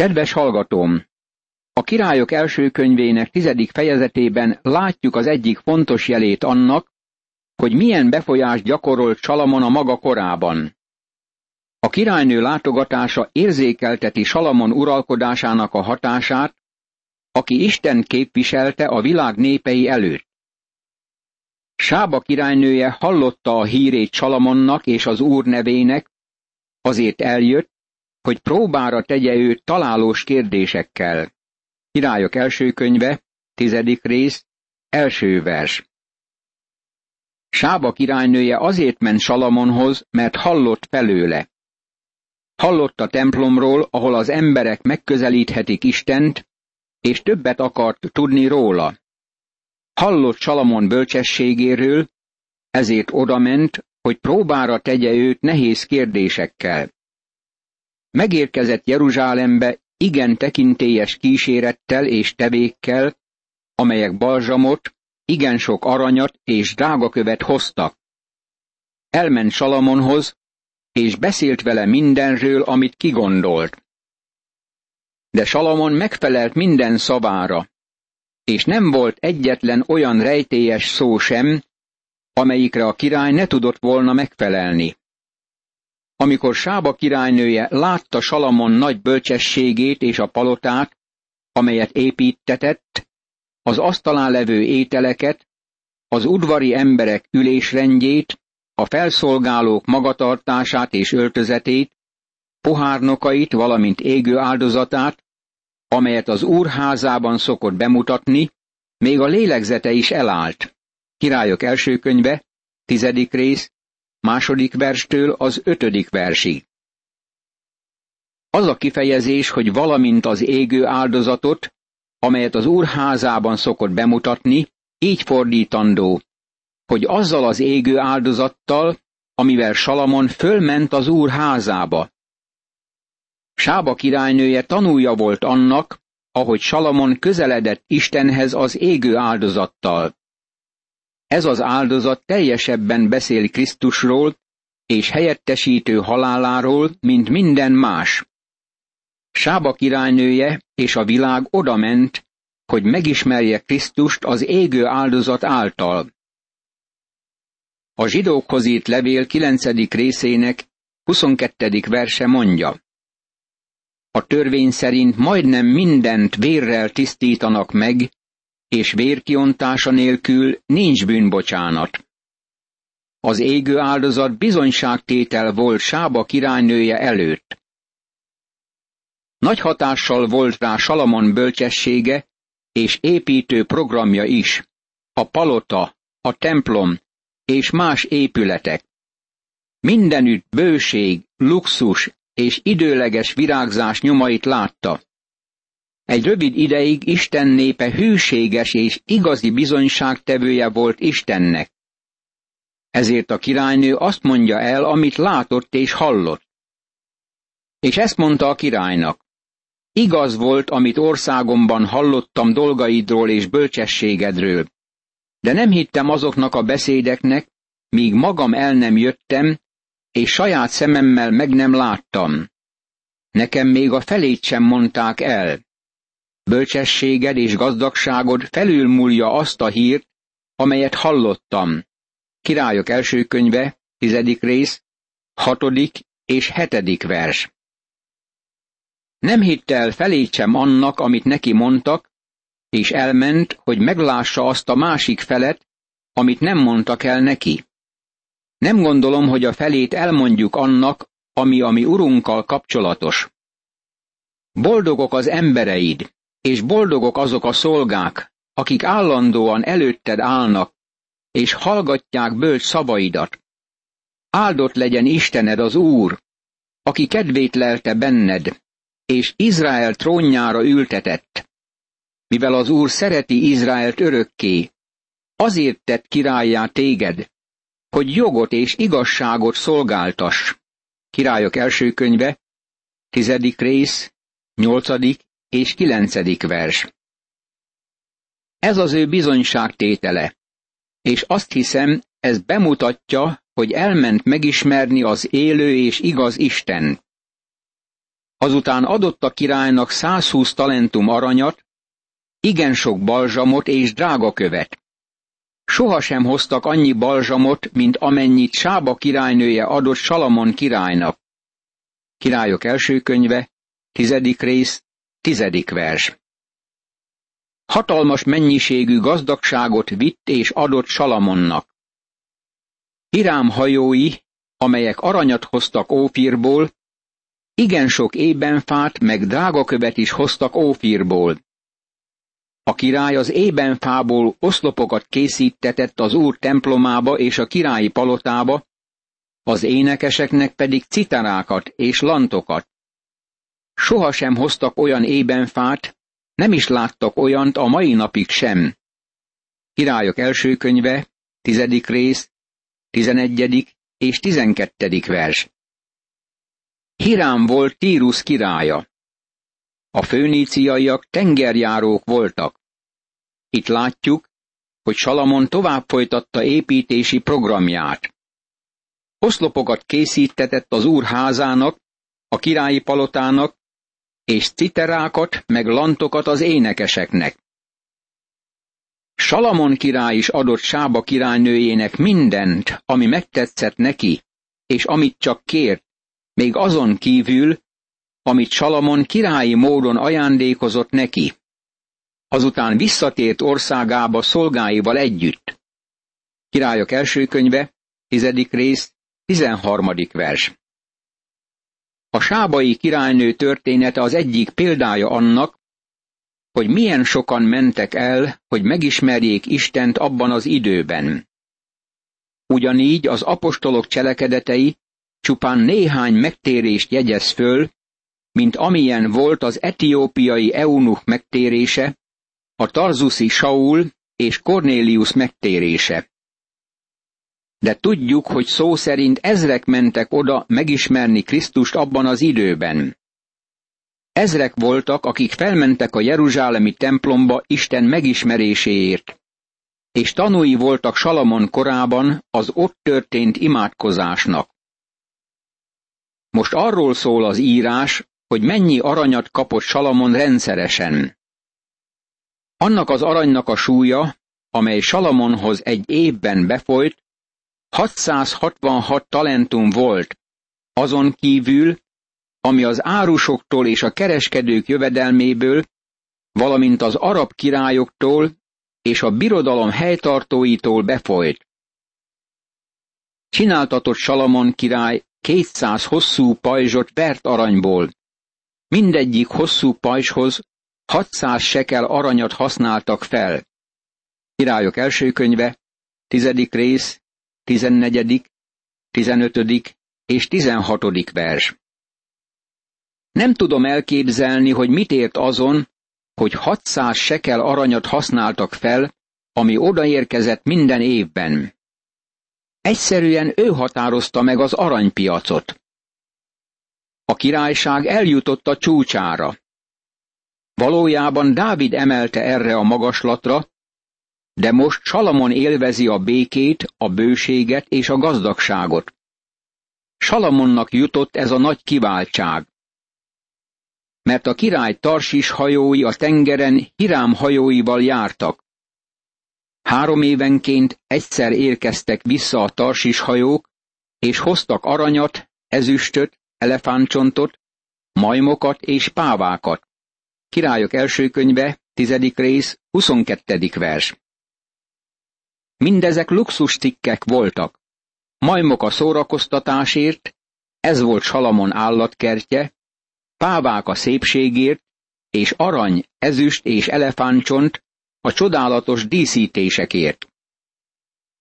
Kedves hallgatóm! A királyok első könyvének tizedik fejezetében látjuk az egyik fontos jelét annak, hogy milyen befolyást gyakorolt Salamon a maga korában. A királynő látogatása érzékelteti Salamon uralkodásának a hatását, aki Isten képviselte a világ népei előtt. Sába királynője hallotta a hírét Salamonnak és az úr nevének, azért eljött, hogy próbára tegye őt találós kérdésekkel. Királyok első könyve, tizedik rész, első vers. Sába királynője azért ment Salamonhoz, mert hallott felőle. Hallott a templomról, ahol az emberek megközelíthetik Istent, és többet akart tudni róla. Hallott Salamon bölcsességéről, ezért odament, hogy próbára tegye őt nehéz kérdésekkel. Megérkezett Jeruzsálembe igen tekintélyes kísérettel és tevékkel, amelyek balzsamot, igen sok aranyat és drágakövet hoztak. Elment Salamonhoz, és beszélt vele mindenről, amit kigondolt. De Salamon megfelelt minden szavára, és nem volt egyetlen olyan rejtélyes szó sem, amelyikre a király ne tudott volna megfelelni. Amikor Sába királynője látta Salamon nagy bölcsességét és a palotát, amelyet építetett, az asztalán levő ételeket, az udvari emberek ülésrendjét, a felszolgálók magatartását és öltözetét, pohárnokait, valamint égő áldozatát, amelyet az úrházában szokott bemutatni, még a lélegzete is elállt. Királyok első könyve, tizedik rész, második verstől az ötödik versig. Az a kifejezés, hogy valamint az égő áldozatot, amelyet az úrházában szokott bemutatni, így fordítandó, hogy azzal az égő áldozattal, amivel Salamon fölment az úr házába. Sába királynője tanúja volt annak, ahogy Salamon közeledett Istenhez az égő áldozattal. Ez az áldozat teljesebben beszél Krisztusról és helyettesítő haláláról, mint minden más. Sába királynője és a világ odament, hogy megismerje Krisztust az égő áldozat által. A zsidókhoz írt levél 9. részének 22. verse mondja. A törvény szerint majdnem mindent vérrel tisztítanak meg, és vérkiontása nélkül nincs bűnbocsánat. Az égő áldozat bizonyságtétel volt Sába királynője előtt. Nagy hatással volt rá Salamon bölcsessége és építő programja is, a palota, a templom és más épületek. Mindenütt bőség, luxus és időleges virágzás nyomait látta. Egy rövid ideig Isten népe hűséges és igazi bizonyságtevője volt Istennek. Ezért a királynő azt mondja el, amit látott és hallott. És ezt mondta a királynak. Igaz volt, amit országomban hallottam dolgaidról és bölcsességedről, de nem hittem azoknak a beszédeknek, míg magam el nem jöttem, és saját szememmel meg nem láttam. Nekem még a felét sem mondták el. Bölcsességed és gazdagságod felülmúlja azt a hírt, amelyet hallottam. Királyok első könyve, tizedik rész, hatodik és hetedik vers. Nem hitte el felét sem annak, amit neki mondtak, és elment, hogy meglássa azt a másik felet, amit nem mondtak el neki. Nem gondolom, hogy a felét elmondjuk annak, ami a mi urunkkal kapcsolatos. Boldogok az embereid, és boldogok azok a szolgák, akik állandóan előtted állnak, és hallgatják bölcs szavaidat. Áldott legyen Istened az Úr, aki kedvét lelte benned, és Izrael trónjára ültetett. Mivel az Úr szereti Izraelt örökké, azért tett királyá téged, hogy jogot és igazságot szolgáltass. Királyok első könyve, tizedik rész, nyolcadik és kilencedik vers. Ez az ő bizonyságtétele, és azt hiszem, ez bemutatja, hogy elment megismerni az élő és igaz Isten. Azután adott a királynak 120 talentum aranyat, igen sok balzsamot és drágakövet. Sohasem hoztak annyi balzsamot, mint amennyit Sába királynője adott Salamon királynak. Királyok első könyve, tizedik rész, tizedik vers. Hatalmas mennyiségű gazdagságot vitt és adott Salamonnak. Hirám hajói, amelyek aranyat hoztak Ófírból, igen sok ébenfát meg drágakövet is hoztak Ófírból. A király az ébenfából oszlopokat készítetett az úr templomába és a királyi palotába, az énekeseknek pedig citarákat és lantokat. Sohasem hoztak olyan ébenfát, nem is láttak olyant a mai napig sem. Királyok első könyve, tizedik rész, tizenegyedik és tizenkettedik vers. Hirám volt Tírus királya. A főníciaiak tengerjárók voltak. Itt látjuk, hogy Salamon tovább folytatta építési programját. Oszlopokat készítetett az úr házának, a királyi palotának, és citerákat meg lantokat az énekeseknek. Salamon király is adott Sába királynőjének mindent, ami megtetszett neki, és amit csak kért, még azon kívül, amit Salamon királyi módon ajándékozott neki. Azután visszatért országába szolgáival együtt. Királyok első könyve, tizedik rész, tizenharmadik vers. A sábai királynő története az egyik példája annak, hogy milyen sokan mentek el, hogy megismerjék Istent abban az időben. Ugyanígy az apostolok cselekedetei csupán néhány megtérést jegyez föl, mint amilyen volt az etiópiai eunuch megtérése, a tarzuszi Saul és Cornélius megtérése. De tudjuk, hogy szó szerint ezrek mentek oda megismerni Krisztust abban az időben. Ezrek voltak, akik felmentek a Jeruzsálemi templomba Isten megismeréséért, és tanúi voltak Salamon korában az ott történt imádkozásnak. Most arról szól az írás, hogy mennyi aranyat kapott Salamon rendszeresen. Annak az aranynak a súlya, amely Salamonhoz egy évben befolyt, 666 talentum volt, azon kívül, ami az árusoktól és a kereskedők jövedelméből, valamint az arab királyoktól és a birodalom helytartóitól befolyt. Csináltatott Salamon király 200 hosszú pajzsot vert aranyból. Mindegyik hosszú pajzshoz 600 sekel aranyat használtak fel. Királyok első könyve, tizedik rész, tizennegyedik, tizenötödik és tizenhatodik vers. Nem tudom elképzelni, hogy mit ért azon, hogy 600 sekel aranyat használtak fel, ami odaérkezett minden évben. Egyszerűen ő határozta meg az aranypiacot. A királyság eljutott a csúcsára. Valójában Dávid emelte erre a magaslatra, de most Salamon élvezi a békét, a bőséget és a gazdagságot. Salamonnak jutott ez a nagy kiváltság. Mert a király Tarsis hajói a tengeren Hirám hajóival jártak. Három évenként egyszer érkeztek vissza a Tarsis hajók, és hoztak aranyat, ezüstöt, elefántcsontot, majmokat és pávákat. Királyok első könyve, tizedik rész, huszonkettedik vers. Mindezek luxustikkek voltak. Majmok a szórakoztatásért, ez volt Salamon állatkertje, pávák a szépségért, és arany, ezüst és elefántcsont a csodálatos díszítésekért.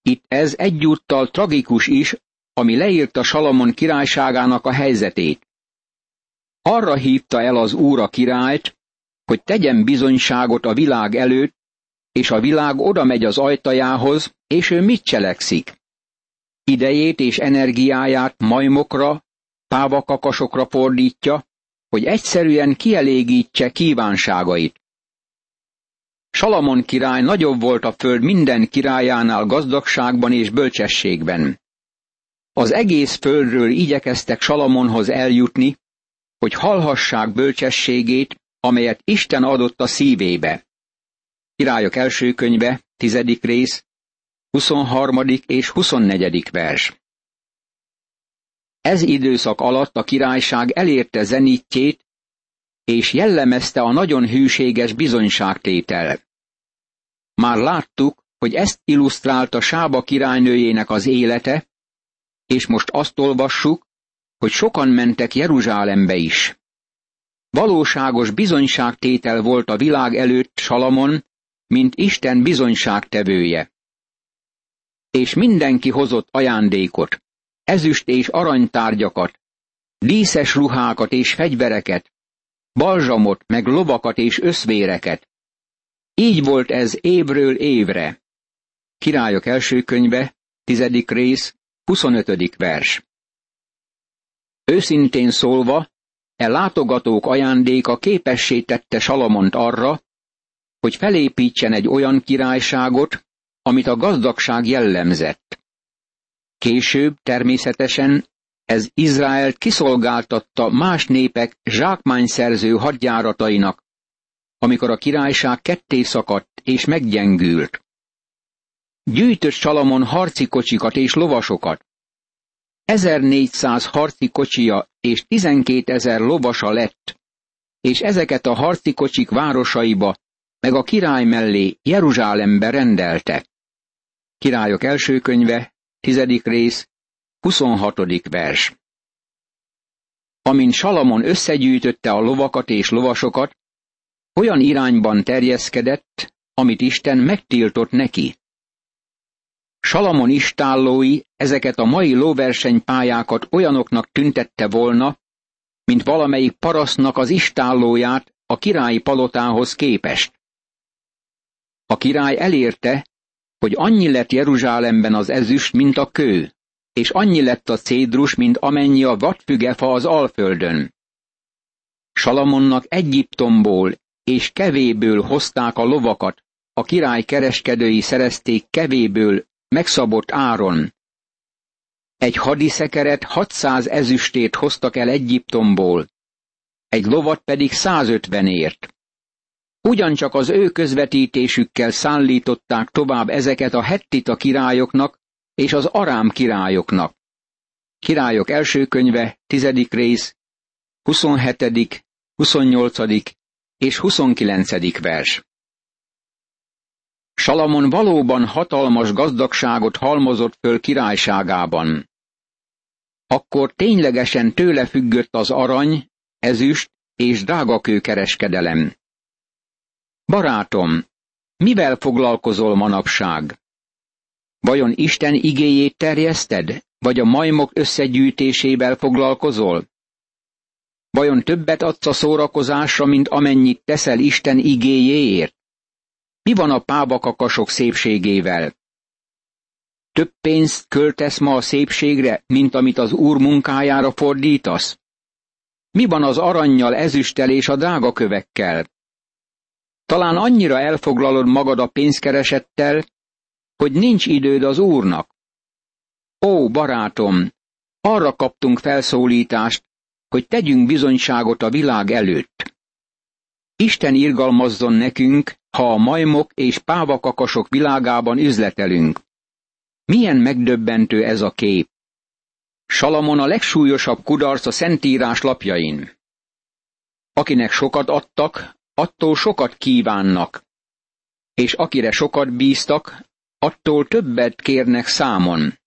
Itt ez egyúttal tragikus is, ami leírta Salamon királyságának a helyzetét. Arra hívta el az úr a királyt, hogy tegyen bizonyságot a világ előtt, és a világ oda megy az ajtajához, és ő mit cselekszik? Idejét és energiáját majmokra, távakakasokra fordítja, hogy egyszerűen kielégítse kívánságait. Salamon király nagyobb volt a föld minden királyánál gazdagságban és bölcsességben. Az egész földről igyekeztek Salamonhoz eljutni, hogy hallhassák bölcsességét, amelyet Isten adott a szívébe. Királyok első könyve, tizedik rész, 23. és 24. vers. Ez időszak alatt a királyság elérte zenítjét, és jellemezte a nagyon hűséges bizonyságtétel. Már láttuk, hogy ezt illusztrálta Sába királynőjének az élete, és most azt olvassuk, hogy sokan mentek Jeruzsálembe is. Valóságos bizonyságtétel volt a világ előtt Salamon, mint Isten bizonyságtevője. És mindenki hozott ajándékot, ezüst és aranytárgyakat, díszes ruhákat és fegyvereket, balzsamot, meg lovakat és összvéreket. Így volt ez évről évre. Királyok első könyve, tizedik rész, 25. vers. Őszintén szólva, e látogatók ajándéka képessé tette Salamont arra, hogy felépítsen egy olyan királyságot, amit a gazdagság jellemzett. Később természetesen ez Izraelt kiszolgáltatta más népek zsákmányszerző hadjáratainak, amikor a királyság ketté szakadt és meggyengült. Gyűjtött Salamon harci kocsikat és lovasokat. 1400 harci kocsia és 12 ezer lovasa lett, és ezeket a harci kocsik városaiba, meg a király mellé Jeruzsálembe rendelte. Királyok első könyve, tizedik rész, 26. vers. Amint Salamon összegyűjtötte a lovakat és lovasokat, olyan irányban terjeszkedett, amit Isten megtiltott neki. Salamon istállói ezeket a mai lóversenypályákat olyanoknak tüntette volna, mint valamelyik parasznak az istállóját a királyi palotához képest. A király elérte, hogy annyi lett Jeruzsálemben az ezüst, mint a kő, és annyi lett a cédrus, mint amennyi a vadfügefa az alföldön. Salamonnak Egyiptomból és kevéből hozták a lovakat, a király kereskedői szerezték kevéből megszabott áron. Egy hadiszekeret 600 ezüstét hoztak el Egyiptomból, egy lovat pedig 150 ért. Ugyancsak az ő közvetítésükkel szállították tovább ezeket a hettita királyoknak és az arám királyoknak. Királyok első könyve, tizedik rész, 27., 28. és 29. vers. Salamon valóban hatalmas gazdagságot halmozott föl királyságában. Akkor ténylegesen tőle függött az arany, ezüst és drágakőkereskedelem. Barátom, mivel foglalkozol manapság? Vajon Isten igéjét terjeszted, vagy a majmok összegyűjtésével foglalkozol? Vajon többet adsz a szórakozásra, mint amennyit teszel Isten igéjéért? Mi van a pábakakasok szépségével? Több pénzt költesz ma a szépségre, mint amit az Úr munkájára fordítasz? Mi van az aranyjal, ezüsttel és a drágakövekkel? Talán annyira elfoglalod magad a pénzkeresettel, hogy nincs időd az Úrnak. Ó, barátom, arra kaptunk felszólítást, hogy tegyünk bizonyságot a világ előtt. Isten irgalmazzon nekünk, ha a majmok és pávakakasok világában üzletelünk. Milyen megdöbbentő ez a kép. Salamon a legsúlyosabb kudarc a Szentírás lapjain. Akinek sokat adtak, attól sokat kívánnak, és akire sokat bíztak, attól többet kérnek számon.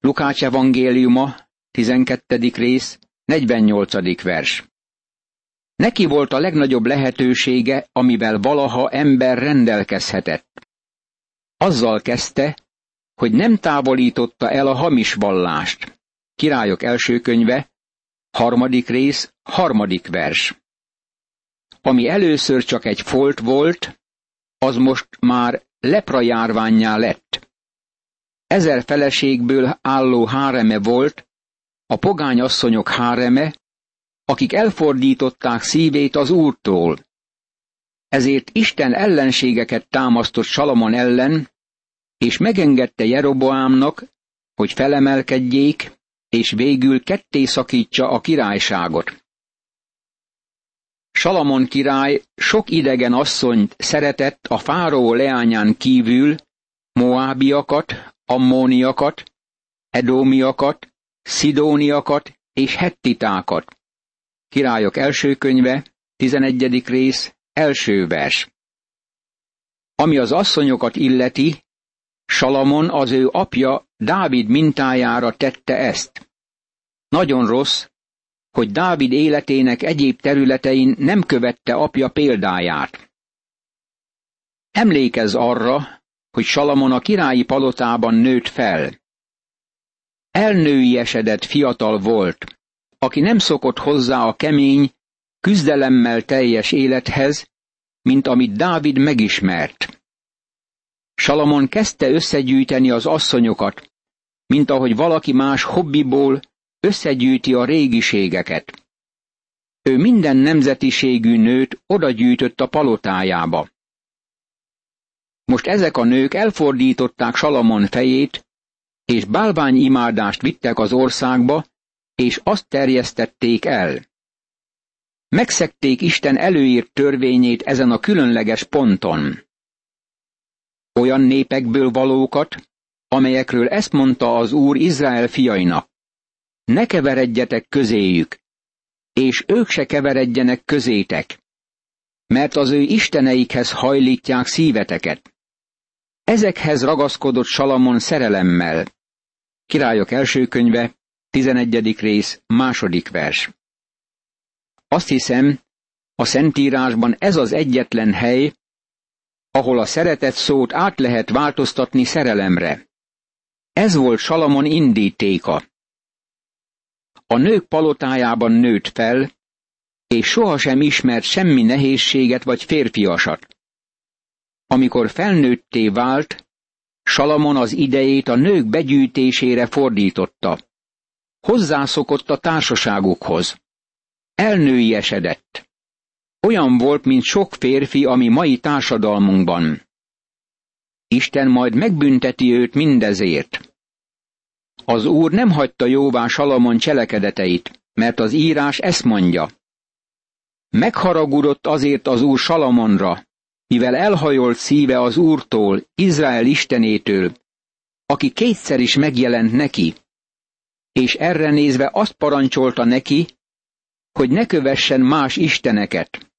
Lukács evangéliuma, 12. rész, 48. vers. Neki volt a legnagyobb lehetősége, amivel valaha ember rendelkezhetett. Azzal kezdte, hogy nem távolította el a hamis vallást. Királyok első könyve, harmadik rész, harmadik vers. Ami először csak egy folt volt, az most már lepra járványá lett. Ezer feleségből álló háreme volt, a pogány asszonyok háreme, akik elfordították szívét az Úrtól. Ezért Isten ellenségeket támasztott Salamon ellen, és megengedte Jeroboámnak, hogy felemelkedjék, és végül ketté szakítsa a királyságot. Salamon király sok idegen asszonyt szeretett a fáraó leányán kívül, moábiakat, ammóniakat, edómiakat, szidóniakat és hettitákat. Királyok első könyve, 11. rész, első vers. Ami az asszonyokat illeti, Salamon az ő apja Dávid mintájára tette ezt. Nagyon rossz, hogy Dávid életének egyéb területein nem követte apja példáját. Emlékezz arra, hogy Salamon a királyi palotában nőtt fel. Elnőiesedett fiatal volt, aki nem szokott hozzá a kemény, küzdelemmel teljes élethez, mint amit Dávid megismert. Salamon kezdte összegyűjteni az asszonyokat, mint ahogy valaki más hobbiból összegyűjti a régiségeket. Ő minden nemzetiségű nőt odagyűjtött a palotájába. Most ezek a nők elfordították Salamon fejét, és bálványimádást vittek az országba, és azt terjesztették el. Megszekték Isten előírt törvényét ezen a különleges ponton. Olyan népekből valókat, amelyekről ezt mondta az Úr Izrael fiainak. Ne keveredjetek közéjük, és ők se keveredjenek közétek, mert az ő isteneikhez hajlítják szíveteket. Ezekhez ragaszkodott Salamon szerelemmel. Királyok első könyve, 11. rész, második vers. Azt hiszem, a Szentírásban ez az egyetlen hely, ahol a szeretet szót át lehet változtatni szerelemre. Ez volt Salamon indítéka. A nők palotájában nőtt fel, és sohasem ismert semmi nehézséget vagy férfiasat. Amikor felnőtté vált, Salamon az idejét a nők begyűjtésére fordította. Hozzászokott a társaságukhoz. Elnőiesedett. Olyan volt, mint sok férfi, ami mai társadalmunkban. Isten majd megbünteti őt mindezért. Az Úr nem hagyta jóvá Salamon cselekedeteit, mert az írás ezt mondja. Megharagudott azért az Úr Salamonra, mivel elhajolt szíve az Úrtól, Izrael Istenétől, aki kétszer is megjelent neki, és erre nézve azt parancsolta neki, hogy ne kövessen más isteneket.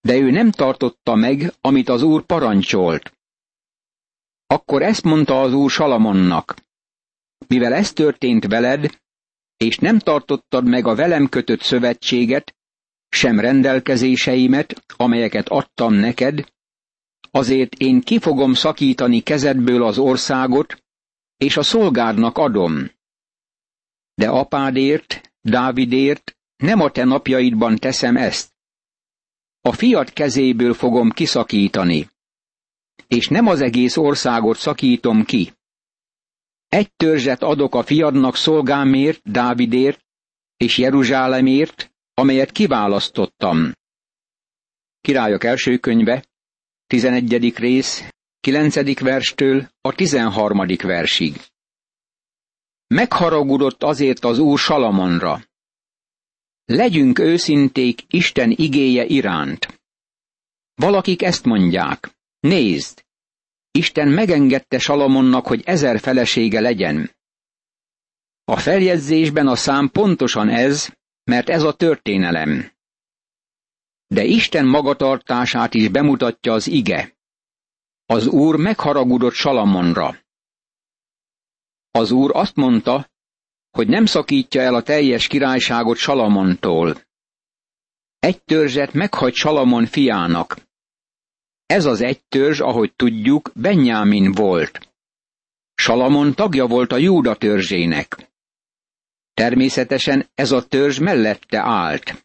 De ő nem tartotta meg, amit az Úr parancsolt. Akkor ezt mondta az Úr Salamonnak. Mivel ez történt veled, és nem tartottad meg a velem kötött szövetséget, sem rendelkezéseimet, amelyeket adtam neked, azért én ki fogom szakítani kezedből az országot, és a szolgádnak adom. De apádért, Dávidért nem a te napjaidban teszem ezt. A fiat kezéből fogom kiszakítani, és nem az egész országot szakítom ki. Egy törzset adok a fiadnak szolgámért, Dávidért és Jeruzsálemért, amelyet kiválasztottam. Királyok első könyve, 11. rész, 9. verstől a 13. versig. Megharagudott azért az úr Salamonra. Legyünk őszinték Isten igéje iránt. Valakik ezt mondják. Nézd! Isten megengedte Salamonnak, hogy ezer felesége legyen. A feljegyzésben a szám pontosan ez, mert ez a történelem. De Isten magatartását is bemutatja az ige. Az Úr megharagudott Salamonra. Az Úr azt mondta, hogy nem szakítja el a teljes királyságot Salamontól. Egy törzset meghagy Salamon fiának. Ez az egy törzs, ahogy tudjuk, Benyámin volt. Salamon tagja volt a Júda törzsének. Természetesen ez a törzs mellette állt.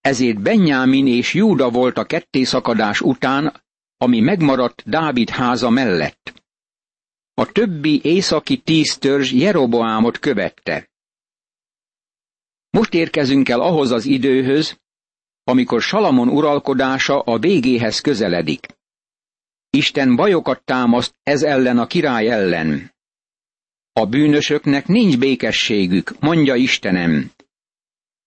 Ezért Benyámin és Júda volt a kettészakadás után, ami megmaradt Dávid háza mellett. A többi északi tíz törzs Jeroboámot követte. Most érkezünk el ahhoz az időhöz, amikor Salamon uralkodása a végéhez közeledik. Isten bajokat támaszt ez ellen a király ellen. A bűnösöknek nincs békességük, mondja Istenem.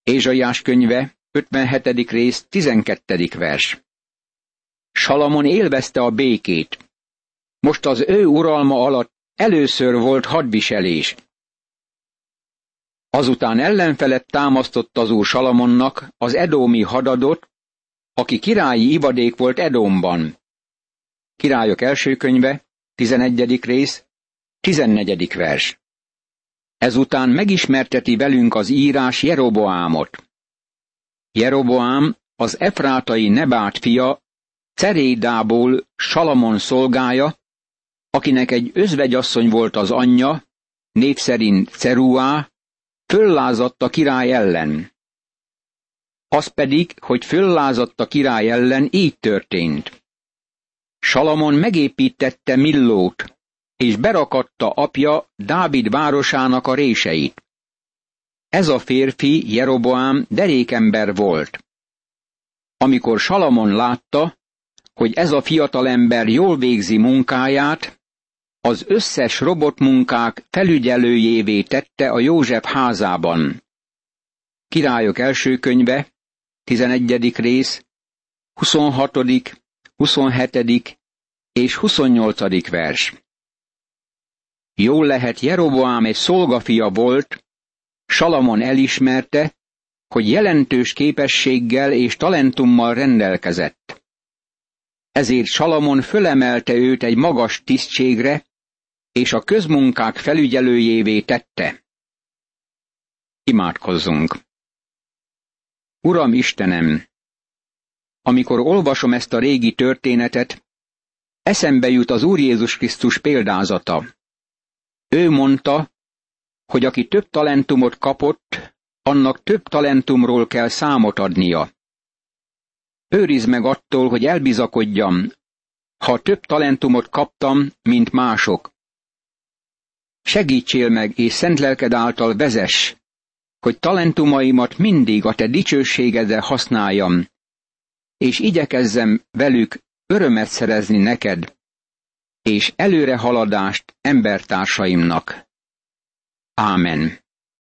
Ézsaiás könyve, 57. rész, 12. vers. Salamon élvezte a békét. Most az ő uralma alatt először volt hadviselés. Azután ellenfelet támasztott az úr Salamonnak az edómi hadadot, aki királyi ivadék volt Edomban. Királyok első könyve, 11. rész, 14. vers. Ezután megismerteti velünk az írás Jeroboámot. Jeroboám az efrátai Nebát fia, Cerédából Salamon szolgája, akinek egy özvegyasszony volt az anyja, név szerint Ceruá, föllázadt a király ellen. Az pedig, hogy föllázadt a király ellen, így történt. Salamon megépítette Millót, és berakatta apja Dávid városának a réseit. Ez a férfi, Jeroboám, derékember volt. Amikor Salamon látta, hogy ez a fiatalember jól végzi munkáját, az összes robotmunkák felügyelőjévé tette a József házában. Királyok első könyve, 11. rész, 26., 27. és 28. vers. Jól lehet Jeroboám egy szolgafia volt, Salamon elismerte, hogy jelentős képességgel és talentummal rendelkezett. Ezért Salamon fölemelte őt egy magas tisztségre, és a közmunkák felügyelőjévé tette. Imádkozzunk! Uram Istenem! Amikor olvasom ezt a régi történetet, eszembe jut az Úr Jézus Krisztus példázata. Ő mondta, hogy aki több talentumot kapott, annak több talentumról kell számot adnia. Őrizd meg attól, hogy elbizakodjam, ha több talentumot kaptam, mint mások. Segítsél meg, és szent lelked által vezess, hogy talentumaimat mindig a te dicsőségedre használjam, és igyekezzem velük örömet szerezni neked, és előrehaladást embertársaimnak. Ámen.